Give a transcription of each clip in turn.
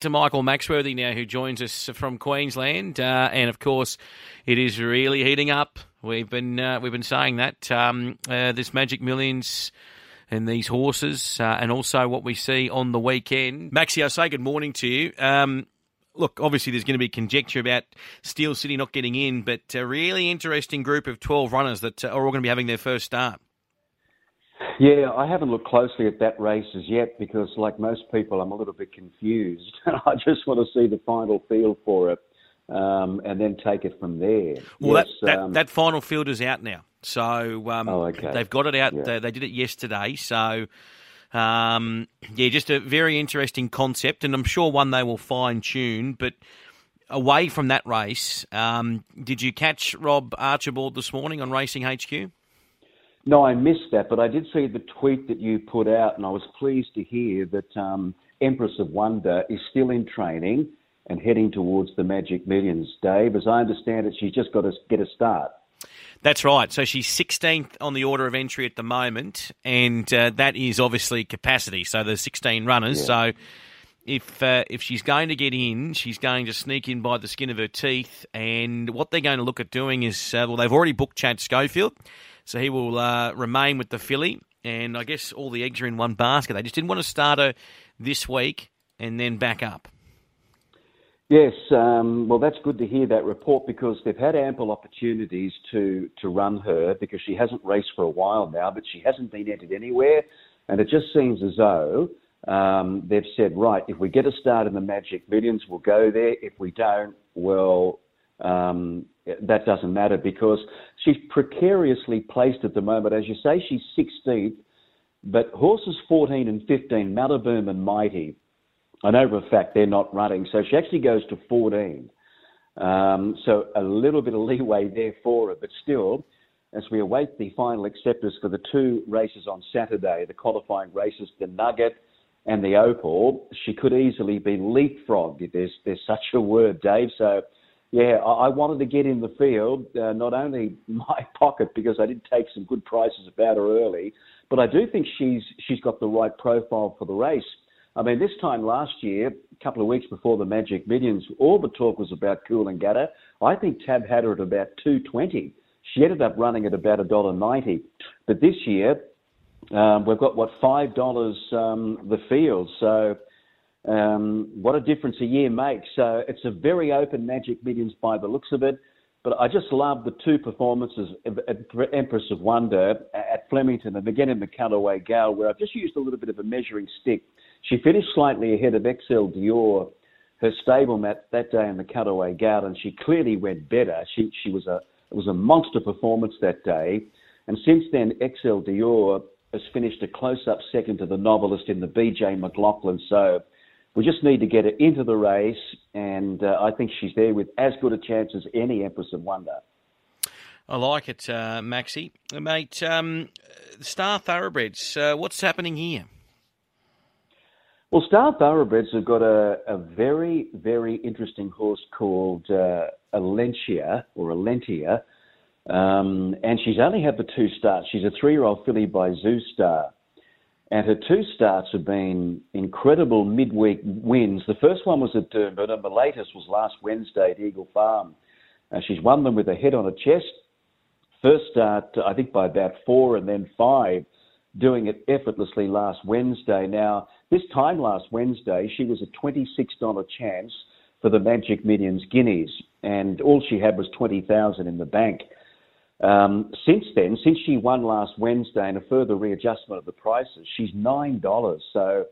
to Michael Maxworthy now, who joins us from Queensland, uh, and of course, it is really heating up. We've been uh, we've been saying that um, uh, this Magic Millions and these horses, uh, and also what we see on the weekend. Maxie, I say good morning to you. Um, look, obviously there's going to be conjecture about Steel City not getting in, but a really interesting group of 12 runners that uh, are all going to be having their first start. Yeah, I haven't looked closely at that race as yet because, like most people, I'm a little bit confused. I just want to see the final field for it um, and then take it from there. Well, yes, that, that, um, that, final field is out now. So um, oh, okay. they've got it out. Yeah. They, they, did it yesterday. So, um, yeah, just a very interesting concept, and I'm sure one they will fine tune. But away from that race, um, did you catch Rob Archibald this morning on Racing HQ? No, I missed that, but I did see the tweet that you put out, and I was pleased to hear that um, Empress of Wonder is still in training and heading towards the Magic Millions. Dave, as I understand it, she's just got to get a start. That's right. So she's 16th on the order of entry at the moment, and uh, that is obviously capacity. So there's 16 runners. Yeah. So if uh, if she's going to get in, she's going to sneak in by the skin of her teeth. And what they're going to look at doing is, uh, well, they've already booked Chad Schofield. So he will uh, remain with the filly. And I guess all the eggs are in one basket. They just didn't want to start her this week and then back up. Yes, um, well, that's good to hear that report because they've had ample opportunities to to run her because she hasn't raced for a while now, but she hasn't been entered anywhere, and it just seems as though um, they've said, right, if we get a start in the Magic Millions, we'll go there. If we don't, well, um, that doesn't matter because she's precariously placed at the moment. As you say, she's 16th, but horses 14 and 15, Malibu and Mighty, I know for a fact they're not running, so she actually goes to 14. Um, so a little bit of leeway there for her, but still, as we await the final acceptors for the two races on Saturday, the qualifying races, the Nugget and the Opal, she could easily be leapfrogged if there's there's such a word, Dave. So yeah, I, wanted to get in the field, uh, not only my pocket because I did take some good prices about her early, but I do think she's she's got the right profile for the race. I mean, this time last year, a couple of weeks before the Magic Millions, all the talk was about Coolangatta. I think Tab had her at about two twenty. She ended up running at about a dollar ninety. But this year, um, we've got what five dollars um, the field. So um, what a difference a year makes. So it's a very open Magic Millions by the looks of it. But I just love the two performances at Empress of Wonder at Flemington and again in the Calaway Gal, where I've just used a little bit of a measuring stick. She finished slightly ahead of XL Dior, her stablemate that day in the Calaway Gal, and she clearly went better. She she was a it was a monster performance that day, and since then XL Dior has finished a close-up second to the novelist in the BJ McLachlan. So we just need to get her into the race, and uh, I think she's there with as good a chance as any Empress of Wonder. I like it, uh, Maxie. Mate, um, Star Thoroughbreds, uh, what's happening here? Well, Star Thoroughbreds have got a, a very, very interesting horse called uh, Alentia or Alentia, um, and she's only had the two starts. She's a three-year-old filly by Zoustar. And her two starts have been incredible midweek wins. The first one was at Doomben, and the latest was last Wednesday at Eagle Farm. She's won them with a head on her chest. First start, I think, by about four and then five, doing it effortlessly last Wednesday. Now, this time last Wednesday, she was a $26 chance for the Magic Millions Guineas, and all she had was 20000 in the bank. Um, since then, since she won last Wednesday and a further readjustment of the prices, she's nine dollars. So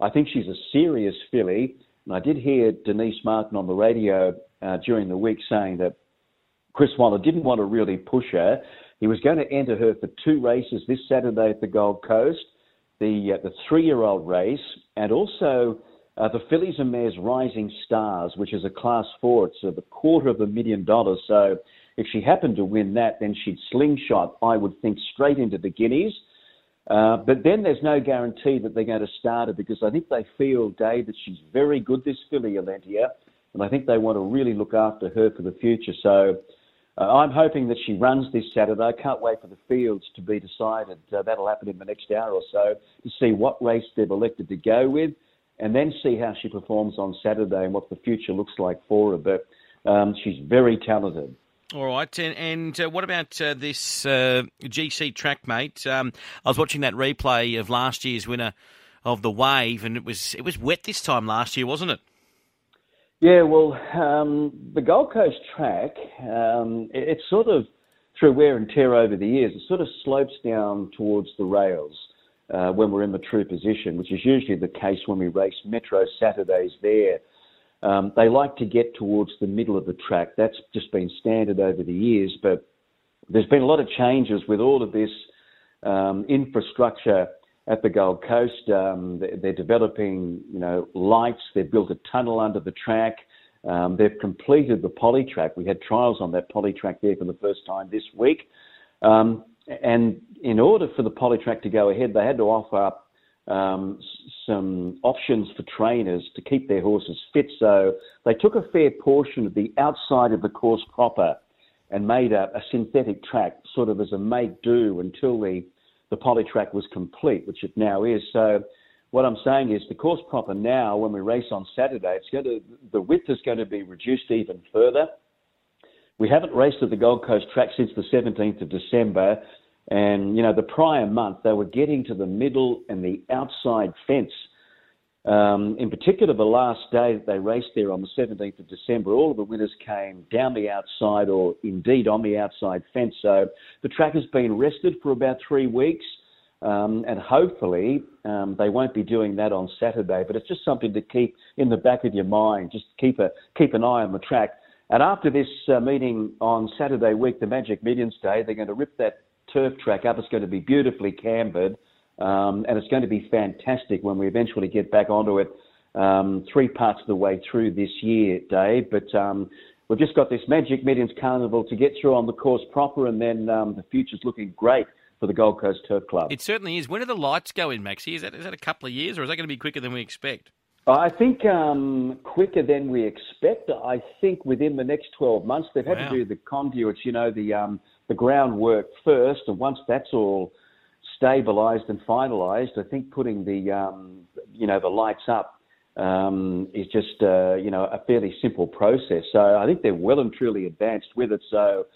I think she's a serious filly. And I did hear Denise Martin on the radio uh, during the week saying that Chris Waller didn't want to really push her. He was going to enter her for two races this Saturday at the Gold Coast, the uh, the three-year-old race, and also uh, the Fillies and Mares Rising Stars, which is a Class Four. It's a quarter of a million dollars. So if she happened to win that, then she'd slingshot, I would think, straight into the Guineas. Uh, but then there's no guarantee that they're going to start her because I think they feel, Dave, that she's very good, this filly, Alentia, and I think they want to really look after her for the future. So uh, I'm hoping that she runs this Saturday. I can't wait for the fields to be decided. Uh, that'll happen in the next hour or so to see what race they've elected to go with and then see how she performs on Saturday and what the future looks like for her. But um, she's very talented. All right, and, and uh, what about uh, this uh, GC track, mate? Um, I was watching that replay of last year's winner of the Wave, and it was it was wet this time last year, wasn't it? Yeah, well, um, the Gold Coast track, um, it, it's sort of through wear and tear over the years, it sort of slopes down towards the rails uh, when we're in the true position, which is usually the case when we race Metro Saturdays there. Um, they like to get towards the middle of the track. That's just been standard over the years, but there's been a lot of changes with all of this um, infrastructure at the Gold Coast. Um, they're developing, you know, lights. They've built a tunnel under the track. Um, they've completed the poly track. We had trials on that poly track there for the first time this week. Um, and in order for the poly track to go ahead, they had to offer up um, some options for trainers to keep their horses fit. So they took a fair portion of the outside of the course proper and made a, a synthetic track sort of as a make do until the the poly track was complete, which it now is. So what I'm saying is the course proper now, when we race on Saturday, it's going to the width is going to be reduced even further. We haven't raced at the Gold Coast track since the 17th of December, and you know the prior month they were getting to the middle and the outside fence um, in particular, the last day that they raced there on the 17th of December, all of the winners came down the outside or indeed on the outside fence. So the track has been rested for about three weeks. Um, and hopefully um, they won't be doing that on Saturday, but it's just something to keep in the back of your mind. Just keep a keep an eye on the track. And after this uh, meeting on Saturday week, the Magic Millions Day, they're going to rip that turf track up. It's going to be beautifully cambered. Um, and it's going to be fantastic when we eventually get back onto it um, three parts of the way through this year, Dave. But um, we've just got this Magic Millions Carnival to get through on the course proper, and then um, the future's looking great for the Gold Coast Turf Club. It certainly is. When do the lights go in, Maxie? Is that, is that a couple of years, or is that going to be quicker than we expect? I think um, quicker than we expect. I think within the next 12 months, they've had wow. to do the conduits, you know, the um, the groundwork first, and once that's all stabilised and finalised, I think putting the um, you know the lights up um, is just uh, you know a fairly simple process. So I think they're well and truly advanced with it. So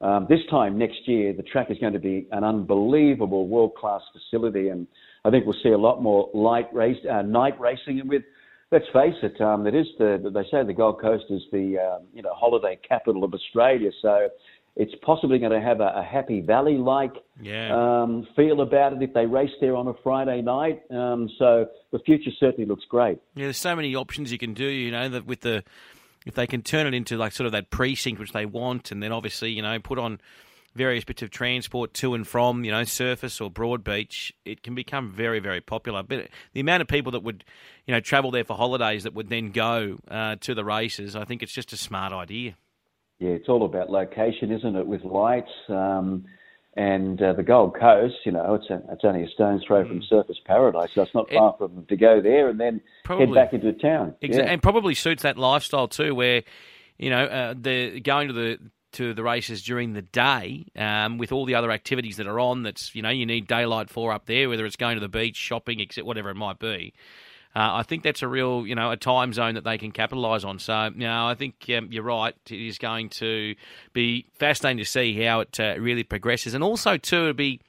um, this time next year, the track is going to be an unbelievable world class facility, and I think we'll see a lot more light race, uh, night racing. And with let's face it, um, it is the they say the Gold Coast is the um, you know holiday capital of Australia. So it's possibly going to have a, a Happy Valley like yeah. um, feel about it if they race there on a Friday night. Um, so the future certainly looks great. Yeah, there's so many options you can do. You know that with the if they can turn it into like sort of that precinct which they want, and then obviously you know put on various bits of transport to and from you know Surfers or Broadbeach, it can become very very popular. But the amount of people that would you know travel there for holidays that would then go uh, to the races, I think it's just a smart idea yeah, it's all about location, isn't it? With lights um, and uh, the Gold Coast, you know, it's a, it's only a stone's throw from mm. Surfers Paradise, so it's not far it, from them to go there and then probably, head back into town. Exa- yeah. And probably suits that lifestyle too, where you know uh, the going to the to the races during the day um, with all the other activities that are on. That's you know you need daylight for up there, whether it's going to the beach, shopping, except whatever it might be. Uh, I think that's a real, you know, a time zone that they can capitalise on. So, you know, I think um, you're right. It is going to be fascinating to see how it uh, really progresses, and also too, it'll be,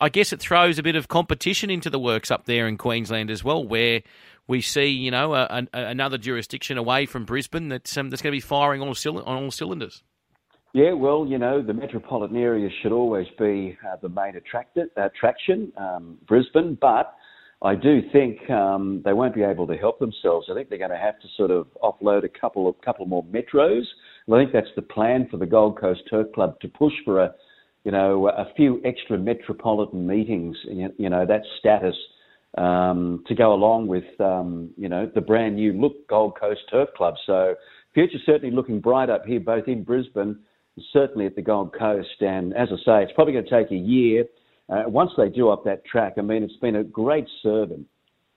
I guess, it throws a bit of competition into the works up there in Queensland as well, where we see, you know, a, a, another jurisdiction away from Brisbane that's um, that's going to be firing on all, on all cylinders. Yeah, well, you know, the metropolitan area should always be uh, the main attractor, attraction, um, Brisbane, but I do think um, they won't be able to help themselves. I think they're going to have to sort of offload a couple of couple more metros. I think that's the plan for the Gold Coast Turf Club to push for a, you know, a few extra metropolitan meetings. You know, that status um, to go along with, um, you know, the brand new look Gold Coast Turf Club. So future certainly looking bright up here, both in Brisbane, and certainly at the Gold Coast. And as I say, it's probably going to take a year uh, once they do up that track, I mean, it's been a great servant.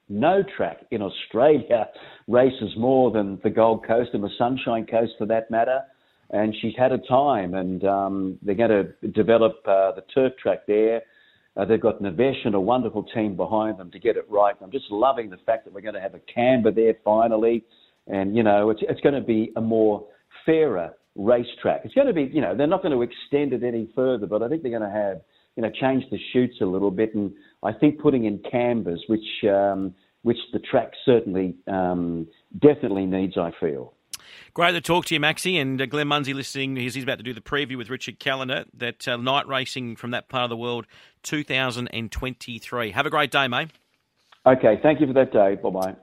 No track in Australia races more than the Gold Coast and the Sunshine Coast for that matter. And she's had a time, and um, they're going to develop uh, the turf track there. Uh, they've got Navesh and a wonderful team behind them to get it right. I'm just loving the fact that we're going to have a camber there finally, and you know it's it's going to be a more fairer racetrack. It's going to be you know they're not going to extend it any further, but I think they're going to have you know change the chutes a little bit, and I think putting in canvas, which um, which the track certainly um, definitely needs. I feel. Great to talk to you, Maxie. And uh, Glen Munsie listening, he's, he's about to do the preview with Richard Callander, that uh, night racing from that part of the world 2023. Have a great day, mate. Okay, thank you for that, Dave. Bye bye.